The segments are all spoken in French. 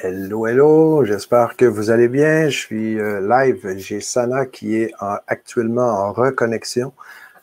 Hello, hello, j'espère que vous allez bien. Je suis euh, live. J'ai Sana qui est actuellement en reconnexion.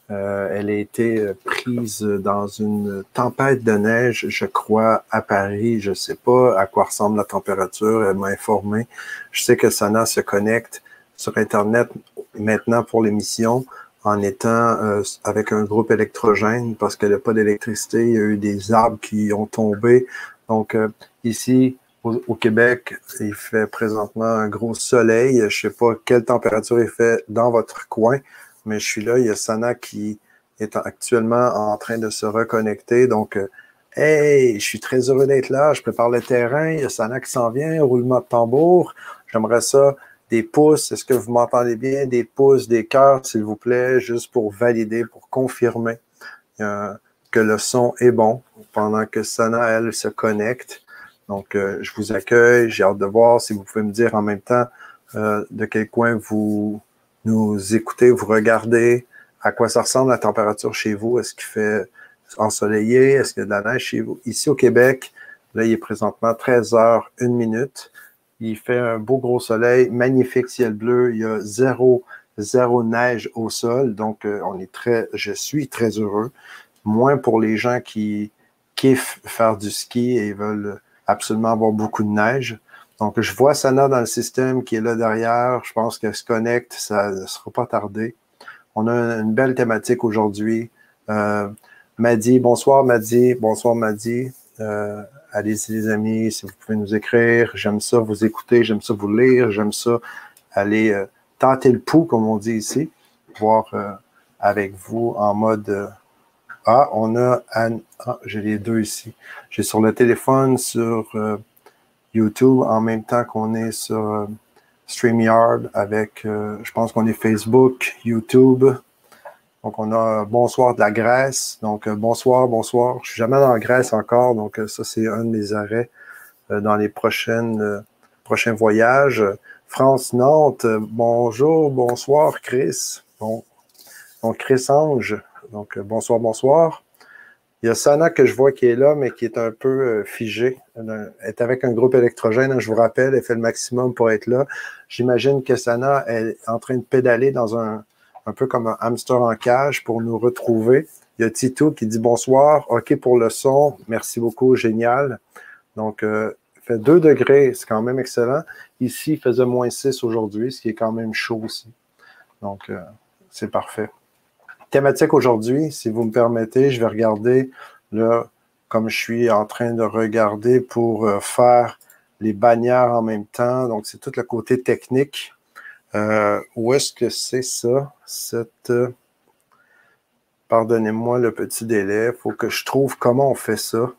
Euh, elle a été euh, prise dans une tempête de neige, je crois, à Paris. Je ne sais pas à quoi ressemble la température. Elle m'a informé. Je sais que Sana se connecte sur Internet maintenant pour l'émission en étant avec un groupe électrogène parce qu'elle n'a pas d'électricité. Il y a eu des arbres qui ont tombé. Donc, ici, au, Québec, il fait présentement un gros soleil. Je ne sais pas quelle température il fait dans votre coin, mais je suis là. Il y a Sana qui est actuellement en train de se reconnecter. Donc, euh, hey, je suis très heureux d'être là. Je prépare le terrain. Il y a Sana qui s'en vient, roulement de tambour. J'aimerais ça. Des pouces, est-ce que vous m'entendez bien? Des pouces, des cœurs, s'il vous plaît, juste pour valider, pour confirmer euh, que le son est bon pendant que Sana, elle, se connecte. Donc, euh, je vous accueille. J'ai hâte de voir si vous pouvez me dire en même temps euh, de quel coin vous nous écoutez, vous regardez, à quoi ça ressemble la température chez vous. Est-ce qu'il fait ensoleillé? Est-ce qu'il y a de la neige chez vous? Ici au Québec, là, il est présentement 13 h 1 minute. Il fait un beau gros soleil, magnifique ciel bleu. Il y a zéro, zéro neige au sol. Donc, euh, on est très, je suis très heureux. Moins pour les gens qui kiffent faire du ski et veulent absolument avoir beaucoup de neige. Donc, je vois Sana dans le système qui est là derrière. Je pense qu'elle se connecte. Ça ne sera pas tardé. On a une belle thématique aujourd'hui. Euh, Madi, bonsoir Madi. Bonsoir Madi. Euh, Allez-y les amis, si vous pouvez nous écrire. J'aime ça vous écouter, j'aime ça vous lire, j'aime ça aller euh, tenter le pouls, comme on dit ici, voir euh, avec vous en mode ah, on a Anne. Ah, j'ai les deux ici. J'ai sur le téléphone, sur euh, YouTube, en même temps qu'on est sur euh, StreamYard avec, euh, je pense qu'on est Facebook, YouTube. Donc, on a Bonsoir de la Grèce. Donc, bonsoir, bonsoir. Je suis jamais la Grèce encore. Donc, ça, c'est un de mes arrêts dans les prochaines, prochains voyages. France-Nantes. bonjour, bonsoir, Chris. Bon. Donc, Chris Ange. Donc, euh, bonsoir, bonsoir. Il y a Sana que je vois qui est là, mais qui est un peu euh, figée. Elle est avec un groupe électrogène, hein, je vous rappelle, elle fait le maximum pour être là. J'imagine que Sana est en train de pédaler dans un, un peu comme un hamster en cage pour nous retrouver. Il y a Tito qui dit bonsoir, OK pour le son, merci beaucoup, génial. Donc, euh, fait 2 degrés, c'est quand même excellent. Ici, il faisait moins 6 aujourd'hui, ce qui est quand même chaud aussi. Donc, c'est parfait thématique aujourd'hui, si vous me permettez, je vais regarder là, comme je suis en train de regarder pour euh, faire les bannières en même temps. Donc, c'est tout le côté technique. Euh, où est-ce que c'est ça? Cette. Pardonnez-moi le petit délai. Il faut que je trouve comment on fait ça.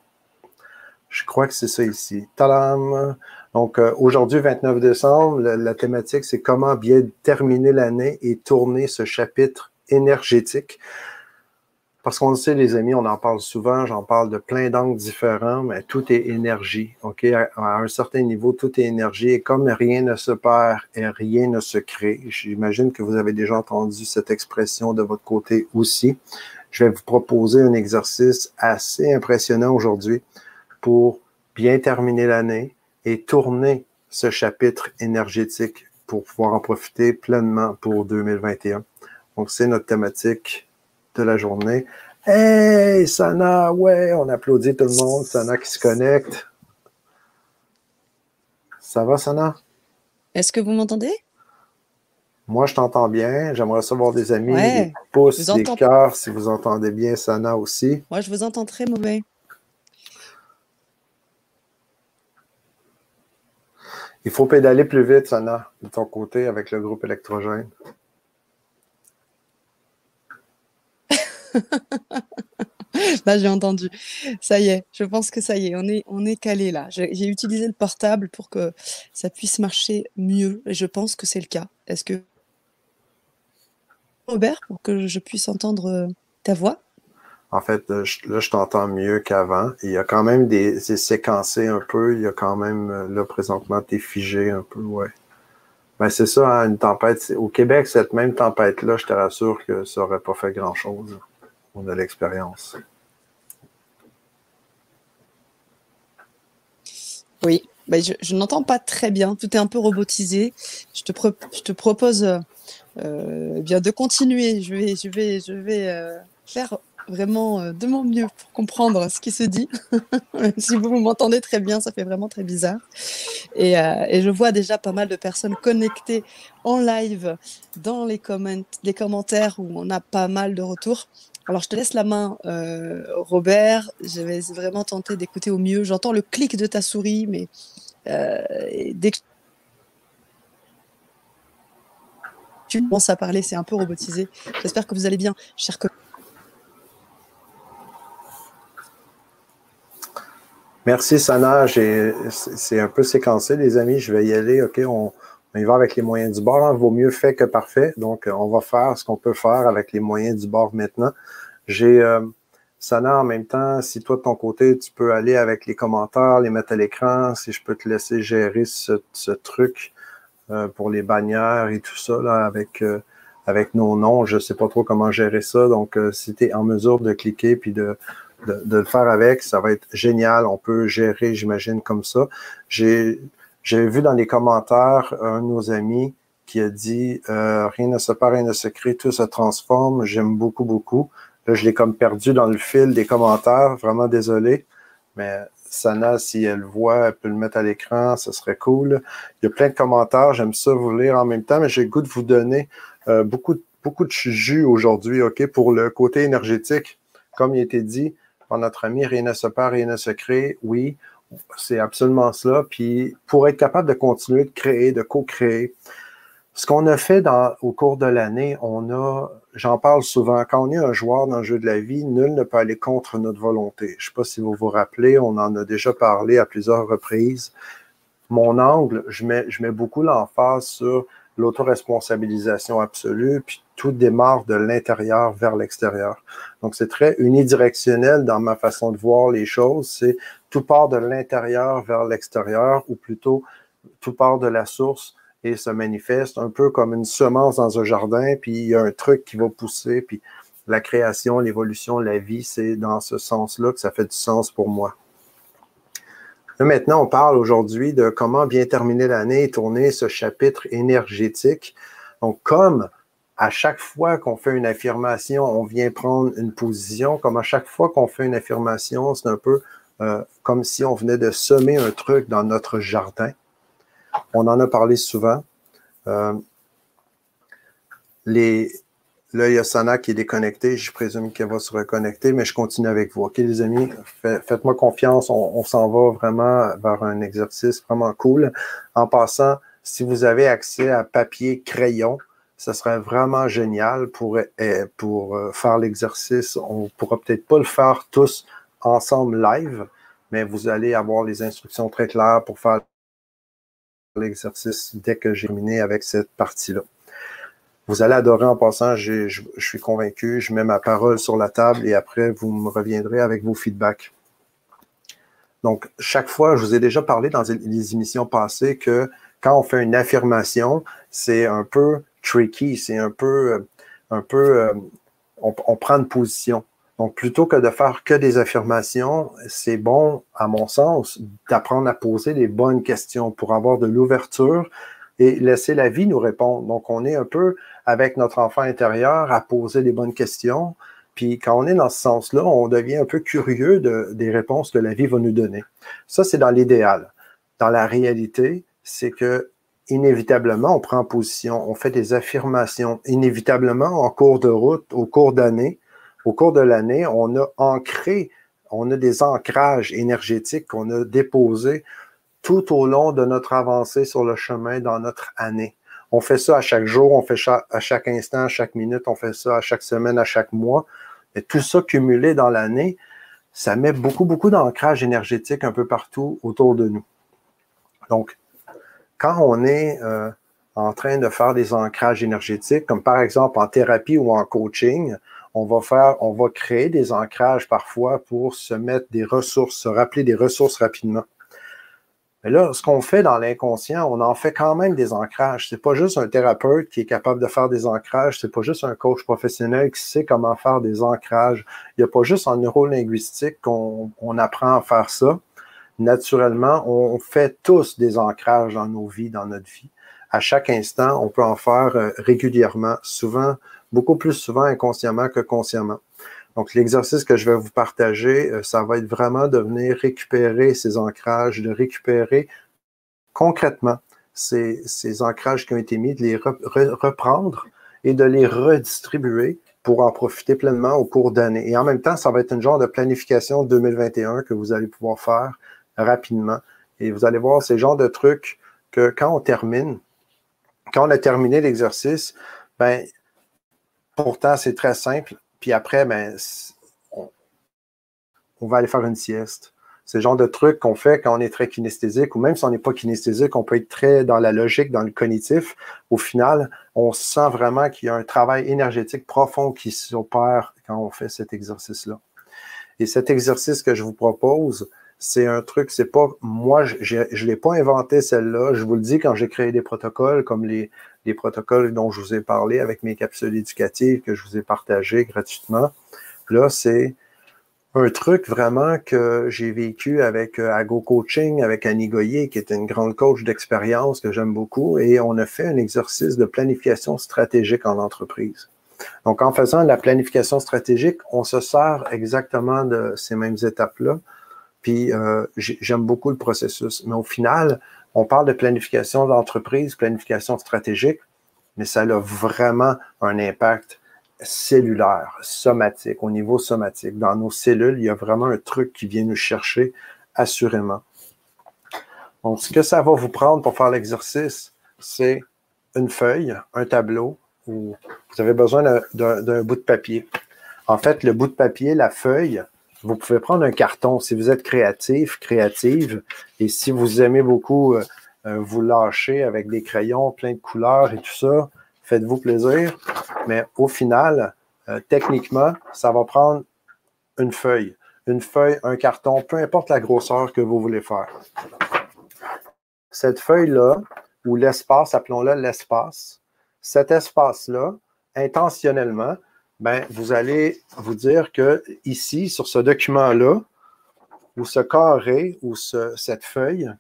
Je crois que c'est ça ici. Tadam! Donc, euh, aujourd'hui, 29 décembre, la thématique, c'est comment bien terminer l'année et tourner ce chapitre énergétique. Parce qu'on le sait, les amis, on en parle souvent, j'en parle de plein d'angles différents, mais tout est énergie. OK? À, un certain niveau, tout est énergie. Et comme rien ne se perd et rien ne se crée, j'imagine que vous avez déjà entendu cette expression de votre côté aussi. Je vais vous proposer un exercice assez impressionnant aujourd'hui pour bien terminer l'année et tourner ce chapitre énergétique pour pouvoir en profiter pleinement pour 2021. Donc, c'est notre thématique de la journée. Hey, Sana, ouais, on applaudit tout le monde. Sana qui se connecte. Ça va, Sana? Est-ce que vous m'entendez? Moi, je t'entends bien. J'aimerais savoir des amis, des pouces, des cœurs, si vous entendez bien Sana aussi. Moi, je vous entends très mauvais. Il faut pédaler plus vite, Sana, de ton côté, avec le groupe électrogène. là, j'ai entendu. Ça y est, je pense que ça y est, on est, on est calé là. J'ai utilisé le portable pour que ça puisse marcher mieux et je pense que c'est le cas. Est-ce que. Robert, pour que je puisse entendre euh, ta voix? En fait, là, je t'entends mieux qu'avant. Il y a quand même des. C'est séquencé un peu. Il y a quand même. Euh, là, présentement, t'es figé un peu, ouais. Ben, c'est ça, hein, une tempête. Au Québec, cette même tempête-là, je te rassure que ça n'aurait pas fait grand-chose on a l'expérience. Oui, bah, je, n'entends pas très bien. Tout est un peu robotisé. Je te, propose euh, bien de continuer. Je vais, euh, faire vraiment euh, de mon mieux pour comprendre ce qui se dit. si vous m'entendez très bien, ça fait vraiment très bizarre. Et, et, je vois déjà pas mal de personnes connectées en live dans les, les commentaires où on a pas mal de retours. Alors, je te laisse la main, euh, Robert. Je vais vraiment tenter d'écouter au mieux. J'entends le clic de ta souris, mais euh, dès que tu commences à parler, c'est un peu robotisé. J'espère que vous allez bien, chers collègues. Merci, Sana. C'est un peu séquencé, les amis. Je vais y aller. OK, on, on y va avec les moyens du bord. Hein. Vaut mieux fait que parfait. Donc, on va faire ce qu'on peut faire avec les moyens du bord maintenant. J'ai euh, Sana en même temps, si toi de ton côté, tu peux aller avec les commentaires, les mettre à l'écran, si je peux te laisser gérer ce, truc euh, pour les bannières et tout ça, là, avec, euh, avec nos noms. Je sais pas trop comment gérer ça. Donc, si tu es en mesure de cliquer puis de, de, de, le faire avec, ça va être génial. On peut gérer, j'imagine, comme ça. J'ai vu dans les commentaires un de nos amis qui a dit rien ne se perd, rien ne se crée, tout se transforme. J'aime beaucoup, beaucoup. Là, je l'ai comme perdu dans le fil des commentaires. Vraiment désolé. Mais Sana, si elle voit, elle peut le mettre à l'écran, ce serait cool. Il y a plein de commentaires. J'aime ça vous lire en même temps, mais j'ai le goût de vous donner euh, beaucoup, beaucoup de jus aujourd'hui, OK, pour le côté énergétique. Comme il a été dit par notre ami, rien ne se perd, rien ne se crée. Oui, c'est absolument cela. Puis pour être capable de continuer de créer, de co-créer, ce qu'on a fait au cours de l'année, on a, j'en parle souvent, quand on est un joueur dans le jeu de la vie, nul ne peut aller contre notre volonté. Je ne sais pas si vous vous rappelez, on en a déjà parlé à plusieurs reprises. Mon angle, je mets, je mets beaucoup l'emphase sur l'autoresponsabilisation absolue, tout démarre de l'intérieur vers l'extérieur. Donc, c'est très unidirectionnel dans ma façon de voir les choses. C'est tout part de l'intérieur vers l'extérieur, ou plutôt tout part de la source et se manifeste un peu comme une semence dans un jardin, puis il y a un truc qui va pousser, puis la création, l'évolution, la vie, c'est dans ce sens-là que ça fait du sens pour moi. maintenant, on parle aujourd'hui de comment bien terminer l'année et tourner ce chapitre énergétique. Donc, comme à chaque fois qu'on fait une affirmation, on vient prendre une position, comme à chaque fois qu'on fait une affirmation, c'est un peu euh, comme si on venait de semer un truc dans notre jardin. On en a parlé souvent. Euh, les, là, il Sana qui est déconnectée. Je présume qu'elle va se reconnecter, mais je continue avec vous. OK, les amis, faites-moi confiance. On, s'en va vraiment vers un exercice vraiment cool. En passant, si vous avez accès à papier, crayon, ça serait vraiment génial pour, eh, pour euh, faire l'exercice. On pourra peut-être pas le faire tous ensemble live, mais vous allez avoir les instructions très claires pour faire l'exercice dès que j'ai terminé avec cette partie-là. Vous allez adorer en passant, je, suis convaincu, je mets ma parole sur la table et après, vous me reviendrez avec vos feedbacks. Donc, chaque fois, je vous ai déjà parlé dans les émissions passées que quand on fait une affirmation, c'est un peu tricky, c'est un peu, un peu, euh, on, prend une position. Donc, plutôt que de faire que des affirmations, c'est bon, à mon sens, d'apprendre à poser des bonnes questions pour avoir de l'ouverture et laisser la vie nous répondre. Donc, on est un peu avec notre enfant intérieur à poser des bonnes questions. Puis quand on est dans ce sens-là, on devient un peu curieux de, des réponses que la vie va nous donner. Ça, c'est dans l'idéal. Dans la réalité, c'est que inévitablement, on prend position, on fait des affirmations. Inévitablement, en cours de route, au cours d'année, au cours de l'année, on a ancré, on a des ancrages énergétiques qu'on a déposés tout au long de notre avancée sur le chemin dans notre année. On fait ça à chaque jour, on fait ça à chaque instant, à chaque minute, on fait ça à chaque semaine, à chaque mois. Et tout ça cumulé dans l'année, ça met beaucoup, beaucoup d'ancrage énergétique un peu partout autour de nous. Donc, quand on est euh, en train de faire des ancrages énergétiques, comme par exemple en thérapie ou en coaching, on va faire, on va créer des ancrages parfois pour se mettre des ressources, se rappeler des ressources rapidement. Mais là, ce qu'on fait dans l'inconscient, on en fait quand même des ancrages. C'est pas juste un thérapeute qui est capable de faire des ancrages, c'est pas juste un coach professionnel qui sait comment faire des ancrages. Il n'y a pas juste en neurolinguistique qu'on on apprend à faire ça. Naturellement, on fait tous des ancrages dans nos vies, dans notre vie. À chaque instant, on peut en faire euh, régulièrement, souvent, beaucoup plus souvent inconsciemment que consciemment. Donc, l'exercice que je vais vous partager, euh, ça va être vraiment de venir récupérer ces ancrages, de récupérer concrètement ces, ancrages qui ont été mis, de les reprendre et de les redistribuer pour en profiter pleinement au cours d'année. Et en même temps, ça va être une genre de planification 2021 que vous allez pouvoir faire rapidement. Et vous allez voir ces genres de trucs que quand on termine, quand on a terminé l'exercice, ben, pourtant, c'est très simple. Puis après, ben, on, va aller faire une sieste. C'est le genre de truc qu'on fait quand on est très kinesthésique, ou même si on n'est pas kinesthésique, on peut être très dans la logique, dans le cognitif. Au final, on sent vraiment qu'il y a un travail énergétique profond qui s'opère quand on fait cet exercice-là. Et cet exercice que je vous propose, c'est un truc, c'est pas moi, je ne l'ai pas inventé celle-là. Je vous le dis quand j'ai créé des protocoles comme les, les, protocoles dont je vous ai parlé avec mes capsules éducatives que je vous ai partagées gratuitement. Là, c'est un truc vraiment que j'ai vécu avec euh, Ago Coaching, avec Annie Goyer, qui est une grande coach d'expérience que j'aime beaucoup, et on a fait un exercice de planification stratégique en entreprise. Donc, en faisant la planification stratégique, on se sert exactement de ces mêmes étapes-là puis euh, j'aime beaucoup le processus. Mais au final, on parle de planification d'entreprise, planification stratégique, mais ça a vraiment un impact cellulaire, somatique, au niveau somatique. Dans nos cellules, il y a vraiment un truc qui vient nous chercher assurément. Donc, ce que ça va vous prendre pour faire l'exercice, c'est une feuille, un tableau, où vous avez besoin d'un bout de papier. En fait, le bout de papier, la feuille, vous pouvez prendre un carton si vous êtes créatif, créative, et si vous aimez beaucoup euh, euh, vous lâcher avec des crayons plein de couleurs et tout ça, faites-vous plaisir. Mais au final, euh, techniquement, ça va prendre une feuille. Une feuille, un carton, peu importe la grosseur que vous voulez faire. Cette feuille-là, ou l'espace, appelons-le l'espace, cet espace-là, intentionnellement, ben, vous allez vous dire que ici, sur ce document-là, ou ce carré, ou cette feuille,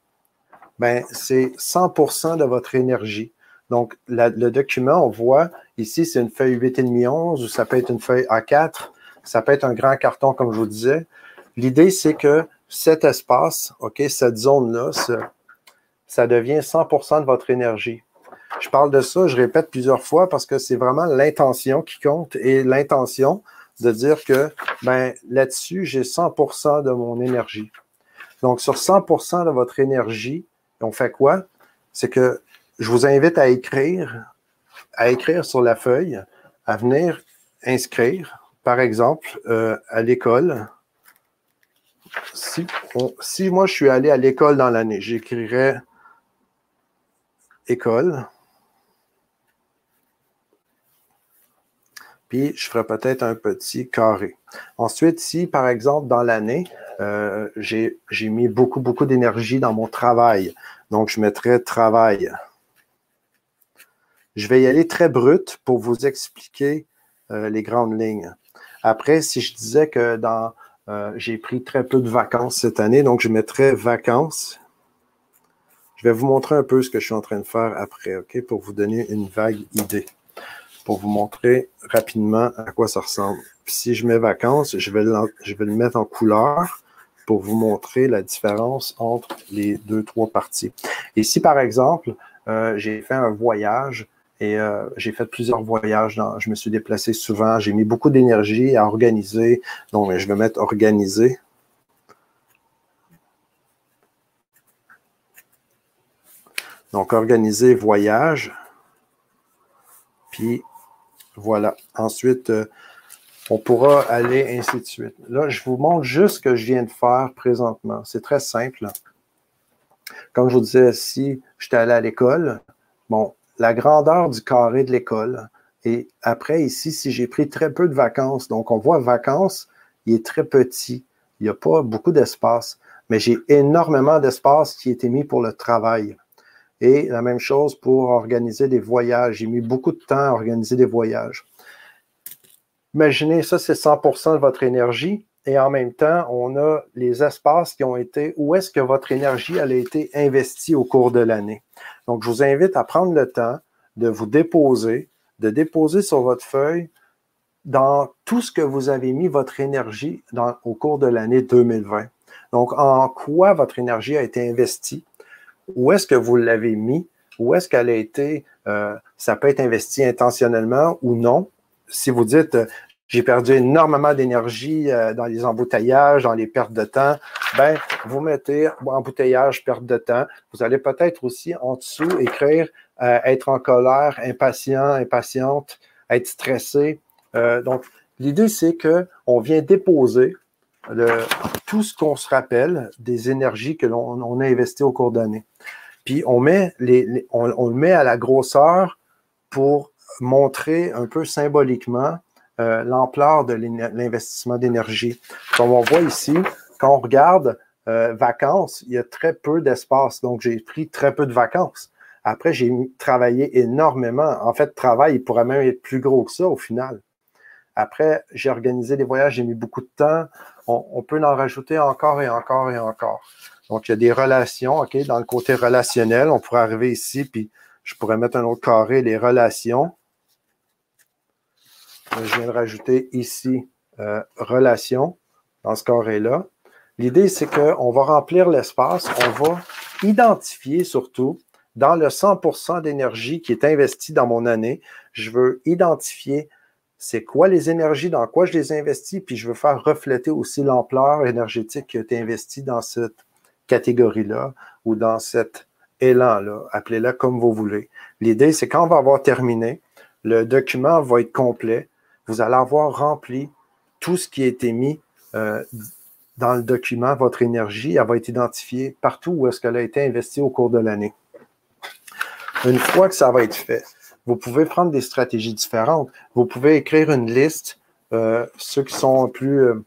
ben, c'est 100% de votre énergie. Donc, le document, on voit ici, c'est une feuille 8,5 11 ou ça peut être une feuille A4, ça peut être un grand carton, comme je vous disais. L'idée, c'est que cet espace, OK, cette zone-là, ça devient 100% de votre énergie. Je parle de ça, je répète plusieurs fois parce que c'est vraiment l'intention qui compte et l'intention de dire que ben, là-dessus, j'ai 100% de mon énergie. Donc, sur 100% de votre énergie, on fait quoi? C'est que je vous invite à écrire, à écrire sur la feuille, à venir inscrire, par exemple, euh, à l'école. Si, si moi je suis allé à l'école dans l'année, j'écrirais école. Puis je ferai peut-être un petit carré. Ensuite, si par exemple dans l'année, euh, j'ai mis beaucoup, beaucoup d'énergie dans mon travail, donc je mettrai travail. Je vais y aller très brut pour vous expliquer euh, les grandes lignes. Après, si je disais que euh, j'ai pris très peu de vacances cette année, donc je mettrai vacances. Je vais vous montrer un peu ce que je suis en train de faire après, OK, pour vous donner une vague idée pour vous montrer rapidement à quoi ça ressemble. si je mets vacances, je vais, le, je vais le mettre en couleur pour vous montrer la différence entre les deux, trois parties. Et si, par exemple, euh, j'ai fait un voyage et euh, j'ai fait plusieurs voyages, je me suis déplacé souvent, j'ai mis beaucoup d'énergie à organiser, donc je vais mettre organiser. Donc, organiser voyage. Puis, voilà. Ensuite, euh, on pourra aller ainsi de suite. Là, je vous montre juste ce que je viens de faire présentement. C'est très simple. Comme je vous disais, si j'étais allé à l'école, bon, la grandeur du carré de l'école. Et après, ici, si j'ai pris très peu de vacances, donc on voit vacances, il est très petit. Il n'y a pas beaucoup d'espace. Mais j'ai énormément d'espace qui a été mis pour le travail. Et la même chose pour organiser des voyages. J'ai mis beaucoup de temps à organiser des voyages. Imaginez, ça, c'est 100 de votre énergie. et en même temps, on a les espaces qui ont été, où est-ce que votre énergie a été investie au cours de l'année. Donc, je vous invite à prendre le temps de vous déposer, de déposer sur votre feuille dans tout ce que vous avez mis votre énergie au cours de l'année 2020. Donc, en quoi votre énergie a été investie? Où est-ce que vous l'avez mis? Où est-ce qu'elle a été, euh, ça peut être investi intentionnellement ou non? Si vous dites, j'ai perdu énormément d'énergie euh, dans les embouteillages, dans les pertes de temps. Ben, vous mettez embouteillage, perte de temps. Vous allez peut-être aussi en dessous écrire euh, être en colère, impatient, impatiente, être stressé. Euh, donc, l'idée, c'est que on vient déposer tout ce qu'on se rappelle des énergies que l'on a investi au cours d'année. Puis on met les, on, le met à la grosseur pour montrer un peu symboliquement euh, l'ampleur de l'investissement d'énergie. Comme on voit ici, quand on regarde euh, vacances, il y a très peu d'espace. Donc, j'ai pris très peu de vacances. Après, j'ai travaillé énormément. En fait, travail, il pourrait même être plus gros que ça au final. Après, j'ai organisé des voyages, j'ai mis beaucoup de temps. On, peut en rajouter encore et encore et encore. Donc, il y a des relations, OK? Dans le côté relationnel, on pourrait arriver ici, puis je pourrais mettre un autre carré, les relations. Je viens de rajouter ici euh, relation dans ce carré-là. L'idée, c'est qu'on va remplir l'espace, on va identifier surtout dans le 100% d'énergie qui est investie dans mon année, je veux identifier c'est quoi les énergies, dans quoi je les investis, puis je veux faire refléter aussi l'ampleur énergétique qui a été investie dans cette catégorie-là ou dans cet élan-là. Appelez-la comme vous voulez. L'idée, c'est quand on va avoir terminé, le document va être complet vous allez avoir rempli tout ce qui a été mis euh, dans le document, votre énergie, elle va être identifiée partout où est-ce qu'elle a été investie au cours de l'année. Une fois que ça va être fait, vous pouvez prendre des stratégies différentes. Vous pouvez écrire une liste, euh, ceux qui sont plus, euh,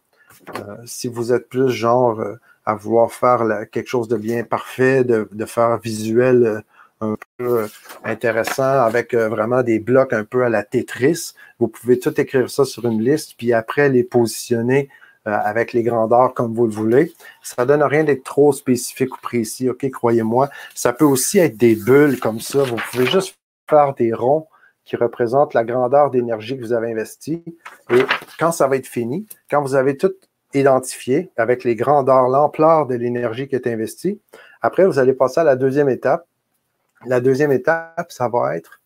si vous êtes plus genre à vouloir faire quelque chose de bien parfait, de, de faire visuel un peu euh, intéressant avec euh, vraiment des blocs un peu à la Tetris. Vous pouvez tout écrire ça sur une liste, puis après les positionner euh, avec les grandeurs comme vous le voulez. Ça donne rien d'être trop spécifique ou précis, OK, croyez-moi. Ça peut aussi être des bulles comme ça. Vous pouvez juste faire des ronds qui représentent la grandeur d'énergie que vous avez investie. Et quand ça va être fini, quand vous avez tout identifié avec les grandeurs, l'ampleur de l'énergie qui est investie, après, vous allez passer à la deuxième étape la deuxième étape, ça va être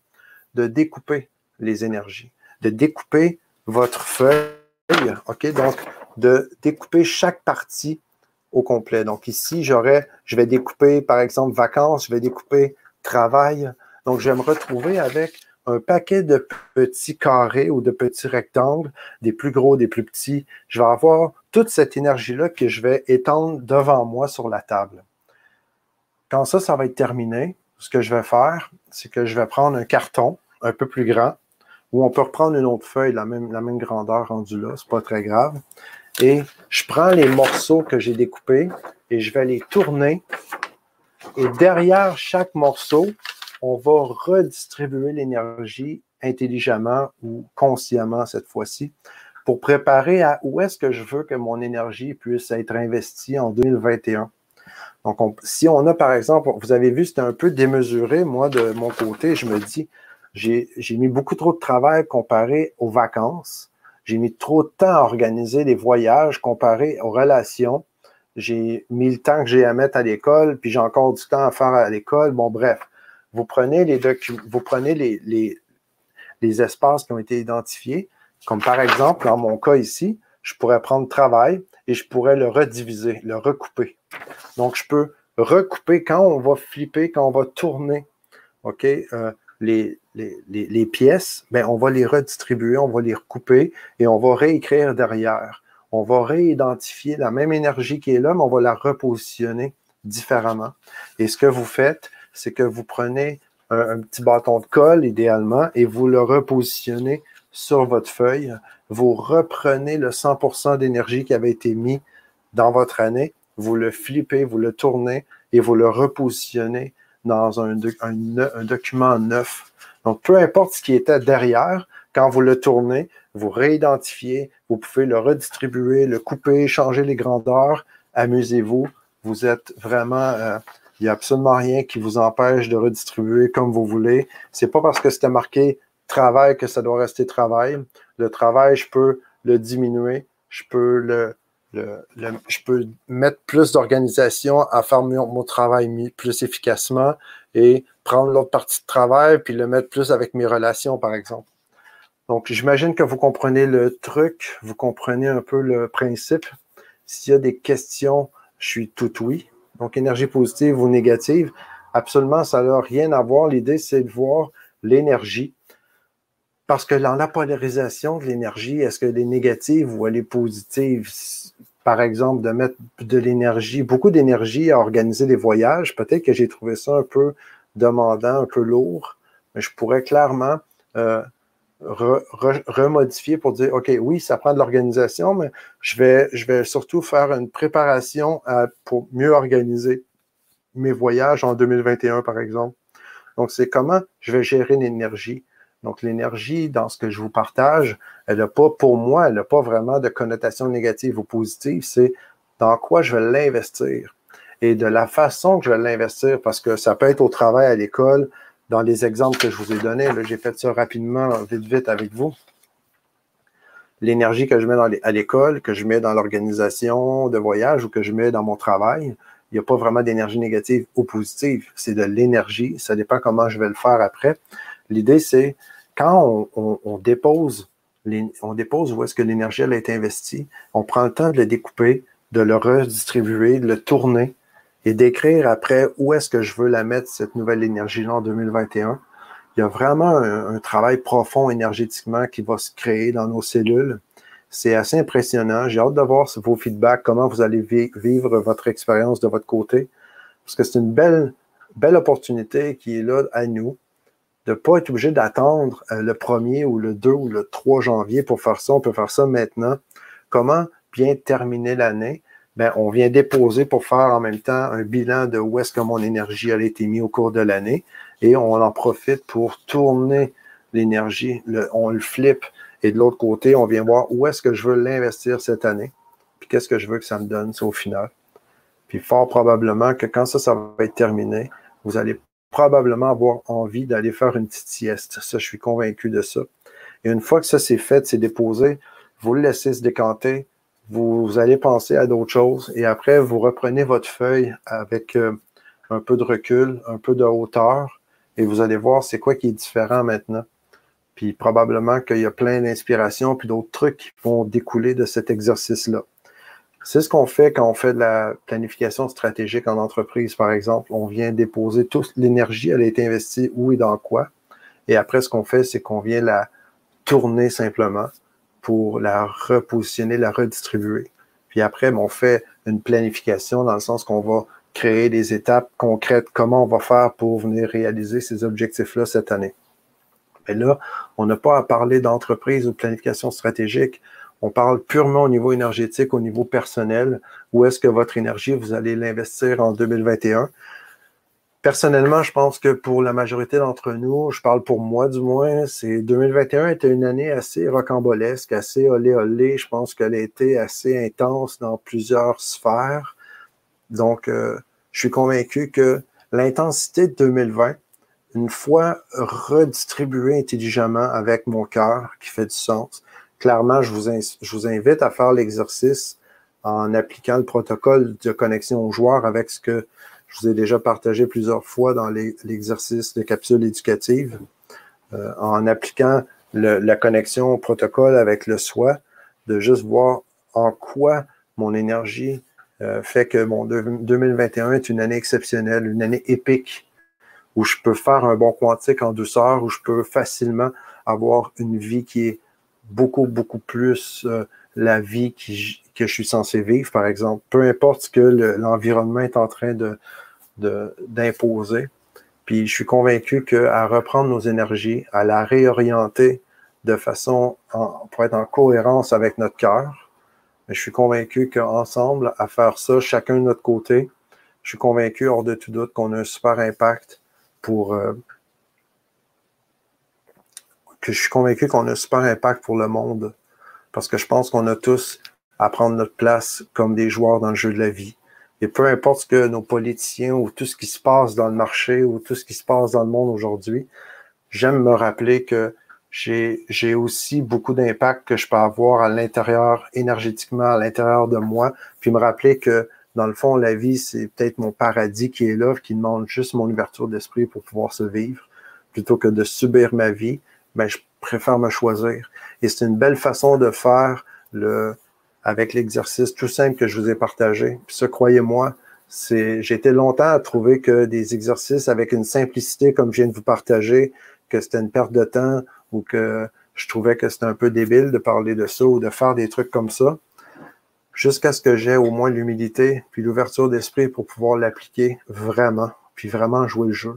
de découper les énergies, de découper votre feuille, OK? Donc, de découper chaque partie au complet. Donc, ici, j'aurais, je vais découper, par exemple, vacances, je vais découper travail. Donc, je vais me retrouver avec un paquet de petits carrés ou de petits rectangles, des plus gros, des plus petits. Je vais avoir toute cette énergie-là que je vais étendre devant moi sur la table. Quand ça, ça va être terminé, ce que je vais faire, c'est que je vais prendre un carton un peu plus grand, ou on peut reprendre une autre feuille, la même, la même grandeur rendue là, c'est pas très grave. Et je prends les morceaux que j'ai découpés et je vais les tourner. Et derrière chaque morceau, on va redistribuer l'énergie intelligemment ou consciemment cette fois-ci pour préparer à où est-ce que je veux que mon énergie puisse être investie en 2021. Donc, si on a, par exemple, vous avez vu, c'était un peu démesuré, moi, de mon côté, je me dis, j'ai mis beaucoup trop de travail comparé aux vacances. J'ai mis trop de temps à organiser les voyages comparé aux relations. J'ai mis le temps que j'ai à mettre à l'école, puis j'ai encore du temps à faire à l'école. Bon, bref, vous prenez les vous prenez les, les, les espaces qui ont été identifiés, comme par exemple, dans mon cas ici, je pourrais prendre travail et je pourrais le rediviser, le recouper. Donc, je peux recouper quand on va flipper, quand on va tourner, OK, euh, les, les, pièces, ben, on va les redistribuer, on va les recouper et on va réécrire derrière. On va réidentifier la même énergie qui est là, mais on va la repositionner différemment. Et ce que vous faites, c'est que vous prenez un, petit bâton de colle, idéalement, et vous le repositionnez sur votre feuille. Vous reprenez le 100% d'énergie qui avait été mis dans votre année vous le flippez, vous le tournez et vous le repositionnez dans un, document neuf. Donc, peu importe ce qui était derrière, quand vous le tournez, vous réidentifiez, vous pouvez le redistribuer, le couper, changer les grandeurs, amusez-vous. Vous êtes vraiment, euh, il n'y a absolument rien qui vous empêche de redistribuer comme vous voulez. C'est pas parce que c'était marqué travail que ça doit rester travail. Le travail, je peux le diminuer, je peux le, je peux mettre plus d'organisation à faire mon, travail plus efficacement et prendre l'autre partie de travail puis le mettre plus avec mes relations, par exemple. Donc, j'imagine que vous comprenez le truc, vous comprenez un peu le principe. S'il y a des questions, je suis tout oui. Donc, énergie positive ou négative, absolument, ça n'a rien à voir. L'idée, c'est de voir l'énergie. Parce que dans la polarisation de l'énergie, est-ce qu'elle est négative ou elle est positive? Par exemple, de mettre de l'énergie, beaucoup d'énergie à organiser des voyages, peut-être que j'ai trouvé ça un peu demandant, un peu lourd, mais je pourrais clairement euh, remodifier pour dire, OK, oui, ça prend de l'organisation, mais je vais, je vais surtout faire une préparation pour mieux organiser mes voyages en 2021, par exemple. Donc, c'est comment je vais gérer l'énergie. Donc, l'énergie, dans ce que je vous partage, elle n'a pas, pour moi, elle n'a pas vraiment de connotation négative ou positive. C'est dans quoi je vais l'investir et de la façon que je vais l'investir, parce que ça peut être au travail, à l'école, dans les exemples que je vous ai donnés, j'ai fait ça rapidement, vite, vite avec vous. L'énergie que je mets à l'école, que je mets dans l'organisation de voyage ou que je mets dans mon travail, il n'y a pas vraiment d'énergie négative ou positive. C'est de l'énergie. Ça dépend comment je vais le faire après. L'idée, c'est quand on, dépose, on dépose où est-ce que l'énergie a été investie, on prend le temps de le découper, de le redistribuer, de le tourner et d'écrire après où est-ce que je veux la mettre, cette nouvelle énergie-là en 2021. Il y a vraiment un, travail profond énergétiquement qui va se créer dans nos cellules. C'est assez impressionnant. J'ai hâte de voir vos feedbacks, comment vous allez vivre votre expérience de votre côté. Parce que c'est une belle, belle opportunité qui est là à nous de ne pas être obligé d'attendre euh, le 1er ou le 2 ou le 3 janvier pour faire ça. On peut faire ça maintenant. Comment bien terminer l'année? Ben, on vient déposer pour faire en même temps un bilan de où est-ce que mon énergie a été mise au cours de l'année et on en profite pour tourner l'énergie, on le flippe et de l'autre côté, on vient voir où est-ce que je veux l'investir cette année, puis qu'est-ce que je veux que ça me donne, au final. Puis fort probablement que quand ça, ça va être terminé, vous allez probablement avoir envie d'aller faire une petite sieste. Ça, je suis convaincu de ça. Et une fois que ça c'est fait, c'est déposé, vous le laissez se décanter, vous allez penser à d'autres choses et après, vous reprenez votre feuille avec euh, un peu de recul, un peu de hauteur et vous allez voir c'est quoi qui est différent maintenant. Puis probablement qu'il y a plein d'inspirations puis d'autres trucs qui vont découler de cet exercice-là. C'est ce qu'on fait quand on fait de la planification stratégique en entreprise, par exemple. On vient déposer toute l'énergie, elle a été investie où et dans quoi. Et après, ce qu'on fait, c'est qu'on vient la tourner simplement pour la repositionner, la redistribuer. Puis après, on fait une planification dans le sens qu'on va créer des étapes concrètes, comment on va faire pour venir réaliser ces objectifs-là cette année. Mais là, on n'a pas à parler d'entreprise ou de planification stratégique. On parle purement au niveau énergétique, au niveau personnel. Où est-ce que votre énergie, vous allez l'investir en 2021? Personnellement, je pense que pour la majorité d'entre nous, je parle pour moi du moins, c'est 2021 était une année assez rocambolesque, assez olé olé. Je pense qu'elle a été assez intense dans plusieurs sphères. Donc, euh, je suis convaincu que l'intensité de 2020, une fois redistribuée intelligemment avec mon cœur, qui fait du sens, clairement, je vous, je vous invite à faire l'exercice en appliquant le protocole de connexion aux joueurs avec ce que je vous ai déjà partagé plusieurs fois dans l'exercice de capsule éducative, euh, en appliquant la connexion au protocole avec le soi, de juste voir en quoi mon énergie euh, fait que mon 2021 est une année exceptionnelle, une année épique, où je peux faire un bon quantique en douceur, où je peux facilement avoir une vie qui est beaucoup, beaucoup plus euh, la vie que je suis censé vivre, par exemple. Peu importe ce que l'environnement est en train de, d'imposer. Puis je suis convaincu qu'à reprendre nos énergies, à la réorienter de façon pour être en cohérence avec notre cœur, je suis convaincu qu'ensemble, à faire ça, chacun de notre côté, je suis convaincu hors de tout doute qu'on a un super impact pour euh, que je suis convaincu qu'on a un super impact pour le monde. Parce que je pense qu'on a tous à prendre notre place comme des joueurs dans le jeu de la vie. Et peu importe ce que nos politiciens ou tout ce qui se passe dans le marché ou tout ce qui se passe dans le monde aujourd'hui, j'aime me rappeler que j'ai aussi beaucoup d'impact que je peux avoir à l'intérieur, énergétiquement, à l'intérieur de moi, puis me rappeler que dans le fond, la vie, c'est peut-être mon paradis qui est là, qui demande juste mon ouverture d'esprit pour pouvoir se vivre, plutôt que de subir ma vie, ben, je préfère me choisir. Et c'est une belle façon de faire le, avec l'exercice tout simple que je vous ai partagé. Puis ça, croyez-moi, c'est, j'ai été longtemps à trouver que des exercices avec une simplicité comme je viens de vous partager, que c'était une perte de temps ou que je trouvais que c'était un peu débile de parler de ça ou de faire des trucs comme ça, jusqu'à ce que j'ai au moins l'humilité puis l'ouverture d'esprit pour pouvoir l'appliquer vraiment, puis vraiment jouer le jeu.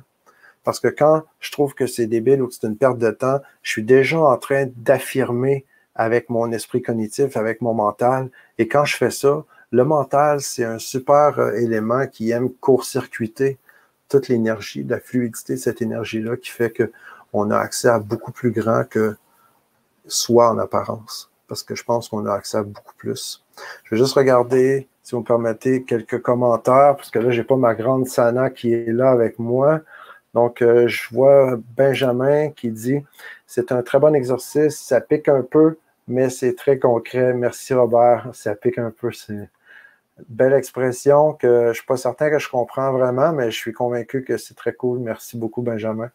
Parce que quand je trouve que c'est débile ou que c'est une perte de temps, je suis déjà en train d'affirmer avec mon esprit cognitif, avec mon mental. Et quand je fais ça, le mental, c'est un super euh, élément qui aime court-circuiter toute l'énergie, la fluidité de cette énergie-là qui fait qu'on a accès à beaucoup plus grand que soi en apparence. Parce que je pense qu'on a accès à beaucoup plus. Je vais juste regarder, si vous me permettez, quelques commentaires, parce que là, j'ai pas ma grande Sana qui est là avec moi. Donc, euh, je vois Benjamin qui dit c'est un très bon exercice, ça pique un peu, mais c'est très concret. Merci Robert, ça pique un peu. C'est une belle expression que je ne suis pas certain que je comprends vraiment, mais je suis convaincu que c'est très cool. Merci beaucoup, Benjamin.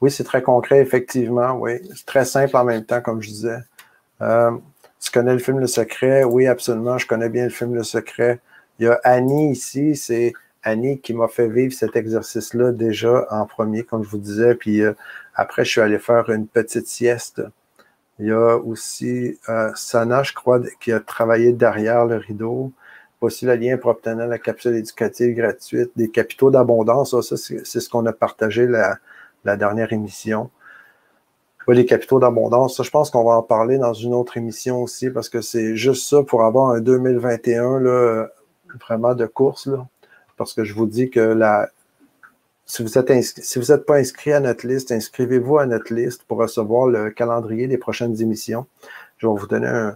Oui, c'est très concret, effectivement. Oui, c'est très simple en même temps, comme je disais. Euh, tu connais le film Le Secret? Oui, absolument. Je connais bien le film Le Secret. Il y a Annie ici. C'est Annie qui m'a fait vivre cet exercice-là déjà en premier, comme je vous disais. Puis euh, après, je suis allé faire une petite sieste il y a aussi euh, Sana, je crois, qui a travaillé derrière le rideau. Aussi le lien pour obtenir la capsule éducative gratuite, des capitaux d'abondance. Ça, c'est ce qu'on a partagé la, dernière émission. les capitaux d'abondance, je pense qu'on va en parler dans une autre émission aussi parce que c'est juste ça pour avoir un 2021 là, vraiment de course. Là, parce que je vous dis que la, si vous êtes si n'êtes pas inscrit à notre liste, inscrivez-vous à notre liste pour recevoir le calendrier des prochaines émissions. Je vais vous donner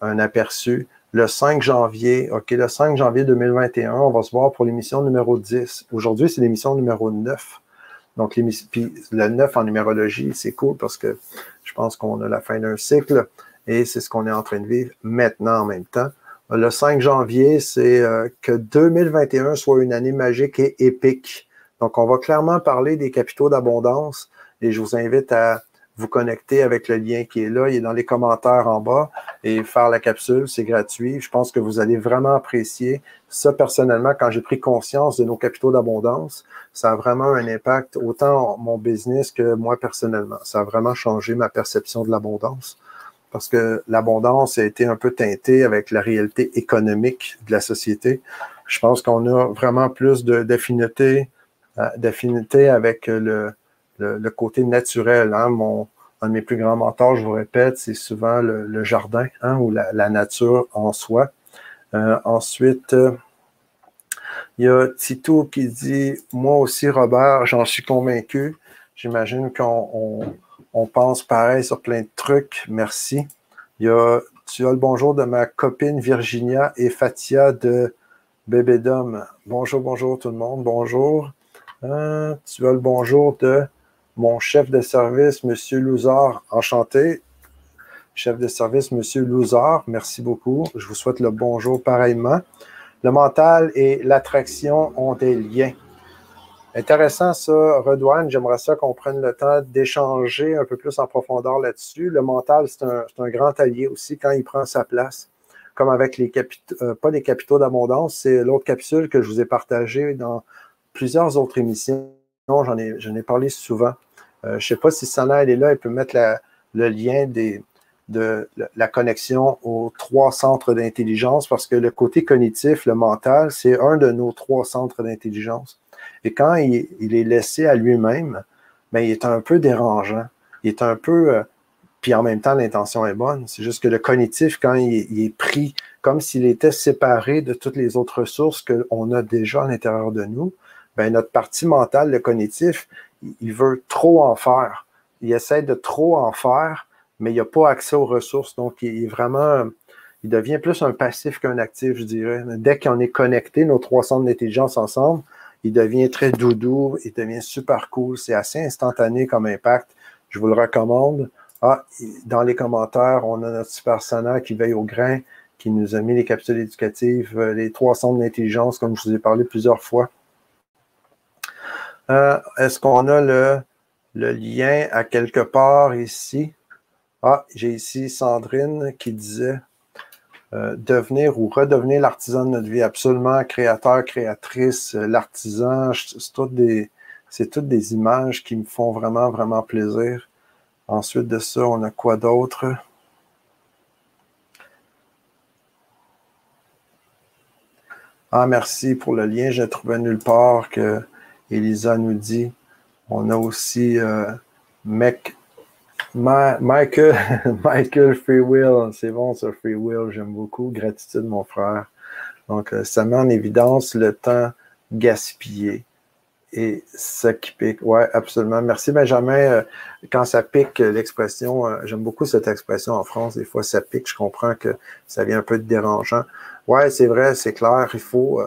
un, aperçu. Le 5 janvier, OK, le 5 janvier 2021, on va se voir pour l'émission numéro 10. Aujourd'hui, c'est l'émission numéro 9. Donc, puis le 9 en numérologie, c'est cool parce que je pense qu'on a la fin d'un cycle et c'est ce qu'on est en train de vivre maintenant en même temps. Le 5 janvier, c'est euh, que 2021 soit une année magique et épique. Donc, on va clairement parler des capitaux d'abondance et je vous invite à vous connecter avec le lien qui est là. Il est dans les commentaires en bas et faire la capsule, c'est gratuit. Je pense que vous allez vraiment apprécier ça personnellement. Quand j'ai pris conscience de nos capitaux d'abondance, ça a vraiment un impact autant mon business que moi personnellement. Ça a vraiment changé ma perception de l'abondance parce que l'abondance a été un peu teintée avec la réalité économique de la société. Je pense qu'on a vraiment plus d'affinité euh, d'affinité avec le, le, côté naturel. Hein. Mon, un de mes plus grands mentors, je vous répète, c'est souvent le, jardin hein, ou la, la, nature en soi. Euh, ensuite, il y a Tito qui dit Moi aussi, Robert, j'en suis convaincu. J'imagine qu'on on, pense pareil sur plein de trucs. Merci. Tu as le bonjour de ma copine Virginia et Fatia de Bébé d'homme. Bonjour, bonjour tout le monde. Bonjour. Euh, tu as le bonjour de mon chef de service, M. Louzard. Enchanté. Chef de service, M. Louzard, merci beaucoup. Je vous souhaite le bonjour pareillement. Le mental et l'attraction ont des liens. Intéressant ça, Redouane. J'aimerais ça qu'on prenne le temps d'échanger un peu plus en profondeur là-dessus. Le mental, c'est un, un, grand allié aussi quand il prend sa place. Comme avec les capitaux, euh, pas les capitaux d'abondance, c'est l'autre capsule que je vous ai partagée dans plusieurs autres émissions. J'en ai, j'en ai parlé souvent. Euh, je ne sais pas si Sana elle est là, elle peut mettre le lien des, de la connexion aux trois centres d'intelligence parce que le côté cognitif, le mental, c'est un de nos trois centres d'intelligence. Et quand il, est laissé à lui-même, ben, il est un peu dérangeant. Il est un peu. Euh, puis en même temps, l'intention est bonne. C'est juste que le cognitif, quand il, il est pris comme s'il était séparé de toutes les autres ressources qu'on a déjà à l'intérieur de nous, ben, notre partie mentale, le cognitif, il veut trop en faire. il essaie de trop en faire, mais il n'a pas accès aux ressources. Donc, il est vraiment, il devient plus un passif qu'un actif, je dirais. Dès qu'on est connecté, nos trois centres d'intelligence ensemble, il devient très doudou, il devient super cool. C'est assez instantané comme impact. Je vous le recommande. Ah, dans les commentaires, on a notre super sana qui veille au grain, qui nous a mis les capsules éducatives, euh, les trois centres d'intelligence, comme je vous ai parlé plusieurs fois. Euh, est-ce qu'on a le, le lien à quelque part ici? Ah, j'ai ici Sandrine qui disait euh, devenir ou redevenir l'artisan de notre vie. Absolument, créateur, créatrice, euh, l'artisan, c'est toutes des, toutes des images qui me font vraiment, vraiment plaisir. Ensuite de ça, on a quoi d'autre? Ah, merci pour le lien. Je trouvé nulle part que Elisa nous dit. On a aussi euh, Mec Michael, Michael Free Will, c'est bon ça, Free Will, j'aime beaucoup. Gratitude, mon frère. Donc, euh, ça met en évidence le temps gaspillé et ça qui pique. Ouais, absolument. Merci, Benjamin. Euh, quand ça pique, l'expression, euh, j'aime beaucoup cette expression en France. Des fois, ça pique, je comprends que ça vient un peu de dérangeant. Ouais, c'est vrai, c'est clair. Il faut,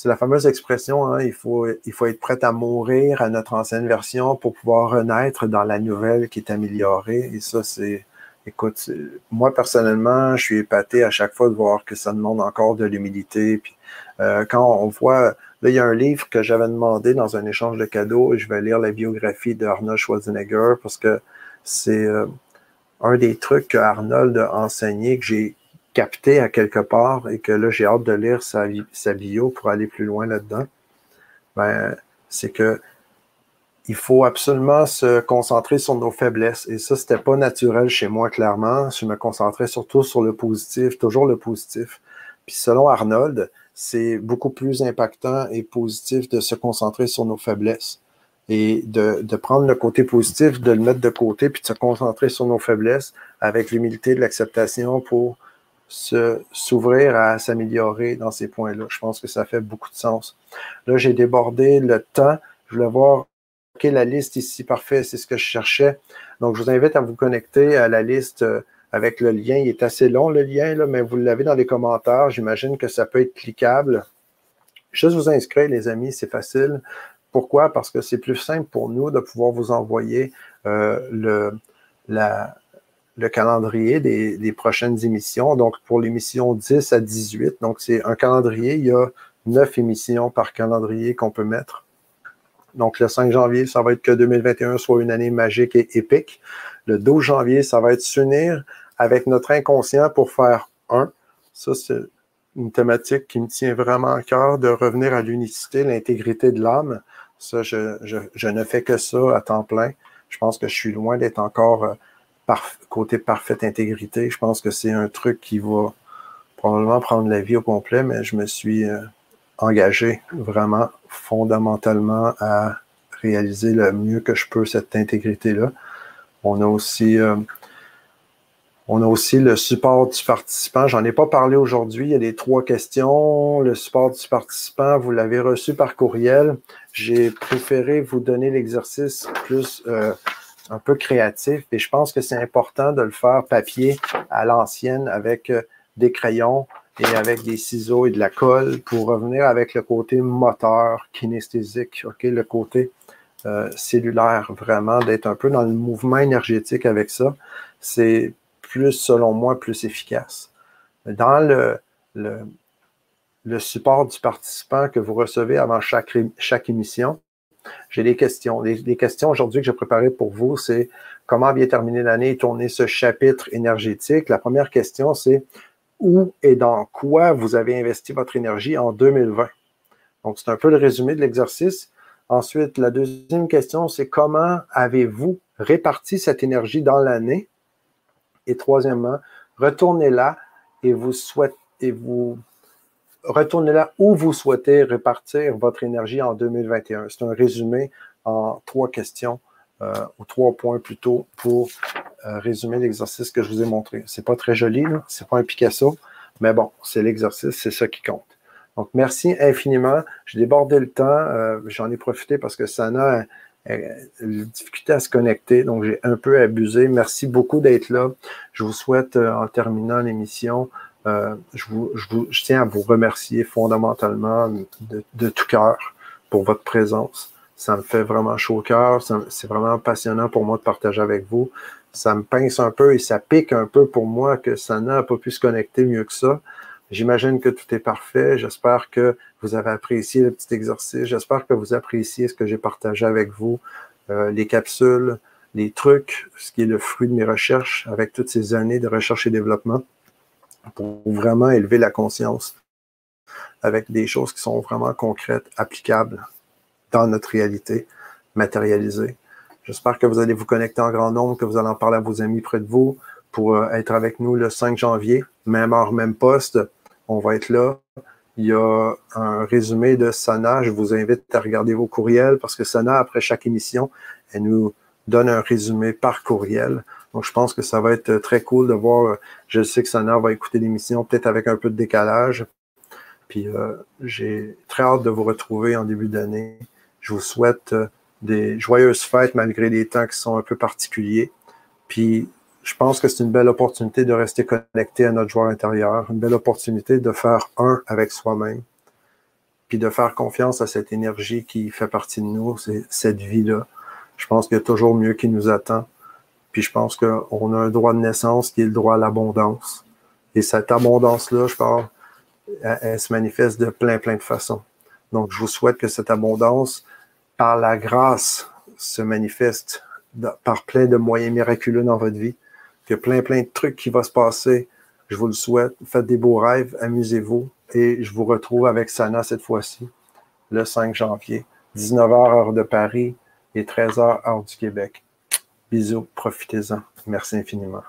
c'est la fameuse expression, hein, il, faut, il faut être prêt à mourir à notre ancienne version pour pouvoir renaître dans la nouvelle qui est améliorée. Et ça, c'est, écoute, moi personnellement, je suis épaté à chaque fois de voir que ça demande encore de l'humilité. Puis euh, quand on voit, là, il y a un livre que j'avais demandé dans un échange de cadeaux, et je vais lire la biographie d'Arnold Schwarzenegger parce que c'est euh, un des trucs que Arnold a enseigné que j'ai capté à quelque part et que là, j'ai hâte de lire sa, bio pour aller plus loin là-dedans, ben, c'est que il faut absolument se concentrer sur nos faiblesses. Et ça, c'était pas naturel chez moi, clairement. Je me concentrais surtout sur le positif, toujours le positif. Puis selon Arnold, c'est beaucoup plus impactant et positif de se concentrer sur nos faiblesses et de, de, prendre le côté positif, de le mettre de côté, puis de se concentrer sur nos faiblesses avec l'humilité de l'acceptation pour s'ouvrir à s'améliorer dans ces points-là. Je pense que ça fait beaucoup de sens. Là, j'ai débordé le temps. Je voulais voir OK, la liste ici, parfait, c'est ce que je cherchais. Donc, je vous invite à vous connecter à la liste euh, avec le lien. Il est assez long, le lien, là, mais vous l'avez dans les commentaires. J'imagine que ça peut être cliquable. Juste vous inscrire, les amis, c'est facile. Pourquoi? Parce que c'est plus simple pour nous de pouvoir vous envoyer euh, le, la, le calendrier des, prochaines émissions. Donc, pour l'émission 10 à 18, donc c'est un calendrier, il y a neuf émissions par calendrier qu'on peut mettre. Donc, le 5 janvier, ça va être que 2021 soit une année magique et épique. Le 12 janvier, ça va être s'unir avec notre inconscient pour faire un. Ça, c'est une thématique qui me tient vraiment à cœur de revenir à l'unicité, l'intégrité de l'âme. Ça, je, je, ne fais que ça à temps plein. Je pense que je suis loin d'être encore côté parfaite intégrité, je pense que c'est un truc qui va probablement prendre la vie au complet, mais je me suis euh, engagé vraiment fondamentalement à réaliser le mieux que je peux cette intégrité-là. On a aussi euh, on a aussi le support du participant. J'en ai pas parlé aujourd'hui. Il y a les trois questions. Le support du participant, vous l'avez reçu par courriel. J'ai préféré vous donner l'exercice plus euh, un peu créatif. Et je pense que c'est important de le faire papier à l'ancienne avec euh, des crayons et avec des ciseaux et de la colle pour revenir avec le côté moteur, kinesthésique, le côté euh, cellulaire, vraiment, d'être un peu dans le mouvement énergétique avec ça. C'est plus, selon moi, plus efficace. Dans le, le, le support du participant que vous recevez avant chaque, chaque émission, j'ai des questions. Les, questions aujourd'hui que j'ai préparées pour vous, c'est comment bien terminer l'année et tourner ce chapitre énergétique? La première question, c'est où et dans quoi vous avez investi votre énergie en 2020. Donc, c'est un peu le résumé de l'exercice. Ensuite, la deuxième question, c'est comment avez-vous réparti cette énergie dans l'année? Et troisièmement, retournez-la et vous souhaitez et vous retournez là où vous souhaitez répartir votre énergie en 2021. C'est un résumé en trois questions euh, ou trois points plutôt pour euh, résumer l'exercice que je vous ai montré. C'est pas très joli, c'est pas un Picasso, mais bon, c'est l'exercice, c'est ça qui compte. Donc, merci infiniment. J'ai débordé le temps. Euh, j'en ai profité parce que Sana difficulté à se connecter, donc j'ai un peu abusé. Merci beaucoup d'être là. Je vous souhaite, en terminant l'émission, je, vous, je, vous, je, tiens à vous remercier fondamentalement de, de tout cœur pour votre présence. Ça me fait vraiment chaud au cœur. C'est vraiment passionnant pour moi de partager avec vous. Ça me pince un peu et ça pique un peu pour moi que Sana n'a pas pu se connecter mieux que ça. J'imagine que tout est parfait. J'espère que vous avez apprécié le petit exercice. J'espère que vous appréciez ce que j'ai partagé avec vous, euh, les capsules, les trucs, ce qui est le fruit de mes recherches avec toutes ces années de recherche et développement pour vraiment élever la conscience avec des choses qui sont vraiment concrètes, applicables dans notre réalité, matérialisées. J'espère que vous allez vous connecter en grand nombre, que vous allez en parler à vos amis près de vous pour euh, être avec nous le 5 janvier, même heure, même poste on va être là. Il y a un résumé de Sana. Je vous invite à regarder vos courriels parce que Sana, après chaque émission, elle nous donne un résumé par courriel. Donc, je pense que ça va être très cool de voir. Je sais que Sana va écouter l'émission peut-être avec un peu de décalage. Puis, euh, j'ai très hâte de vous retrouver en début d'année. Je vous souhaite euh, des joyeuses fêtes malgré les temps qui sont un peu particuliers. Puis, je pense que c'est une belle opportunité de rester connecté à notre joueur intérieur, une belle opportunité de faire un avec soi-même, puis de faire confiance à cette énergie qui fait partie de nous, cette vie-là. Je pense qu'il y a toujours mieux qui nous attend. Puis je pense qu'on a un droit de naissance qui est le droit à l'abondance. Et cette abondance-là, je pense, elle, se manifeste de plein, plein de façons. Donc, je vous souhaite que cette abondance, par la grâce, se manifeste par plein de moyens miraculeux dans votre vie a plein, plein de trucs qui vont se passer. Je vous le souhaite. Faites des beaux rêves, amusez-vous. Et je vous retrouve avec Sana cette fois-ci, le 5 janvier, 19h heure de Paris et 13h heure du Québec. Bisous, profitez-en. Merci infiniment.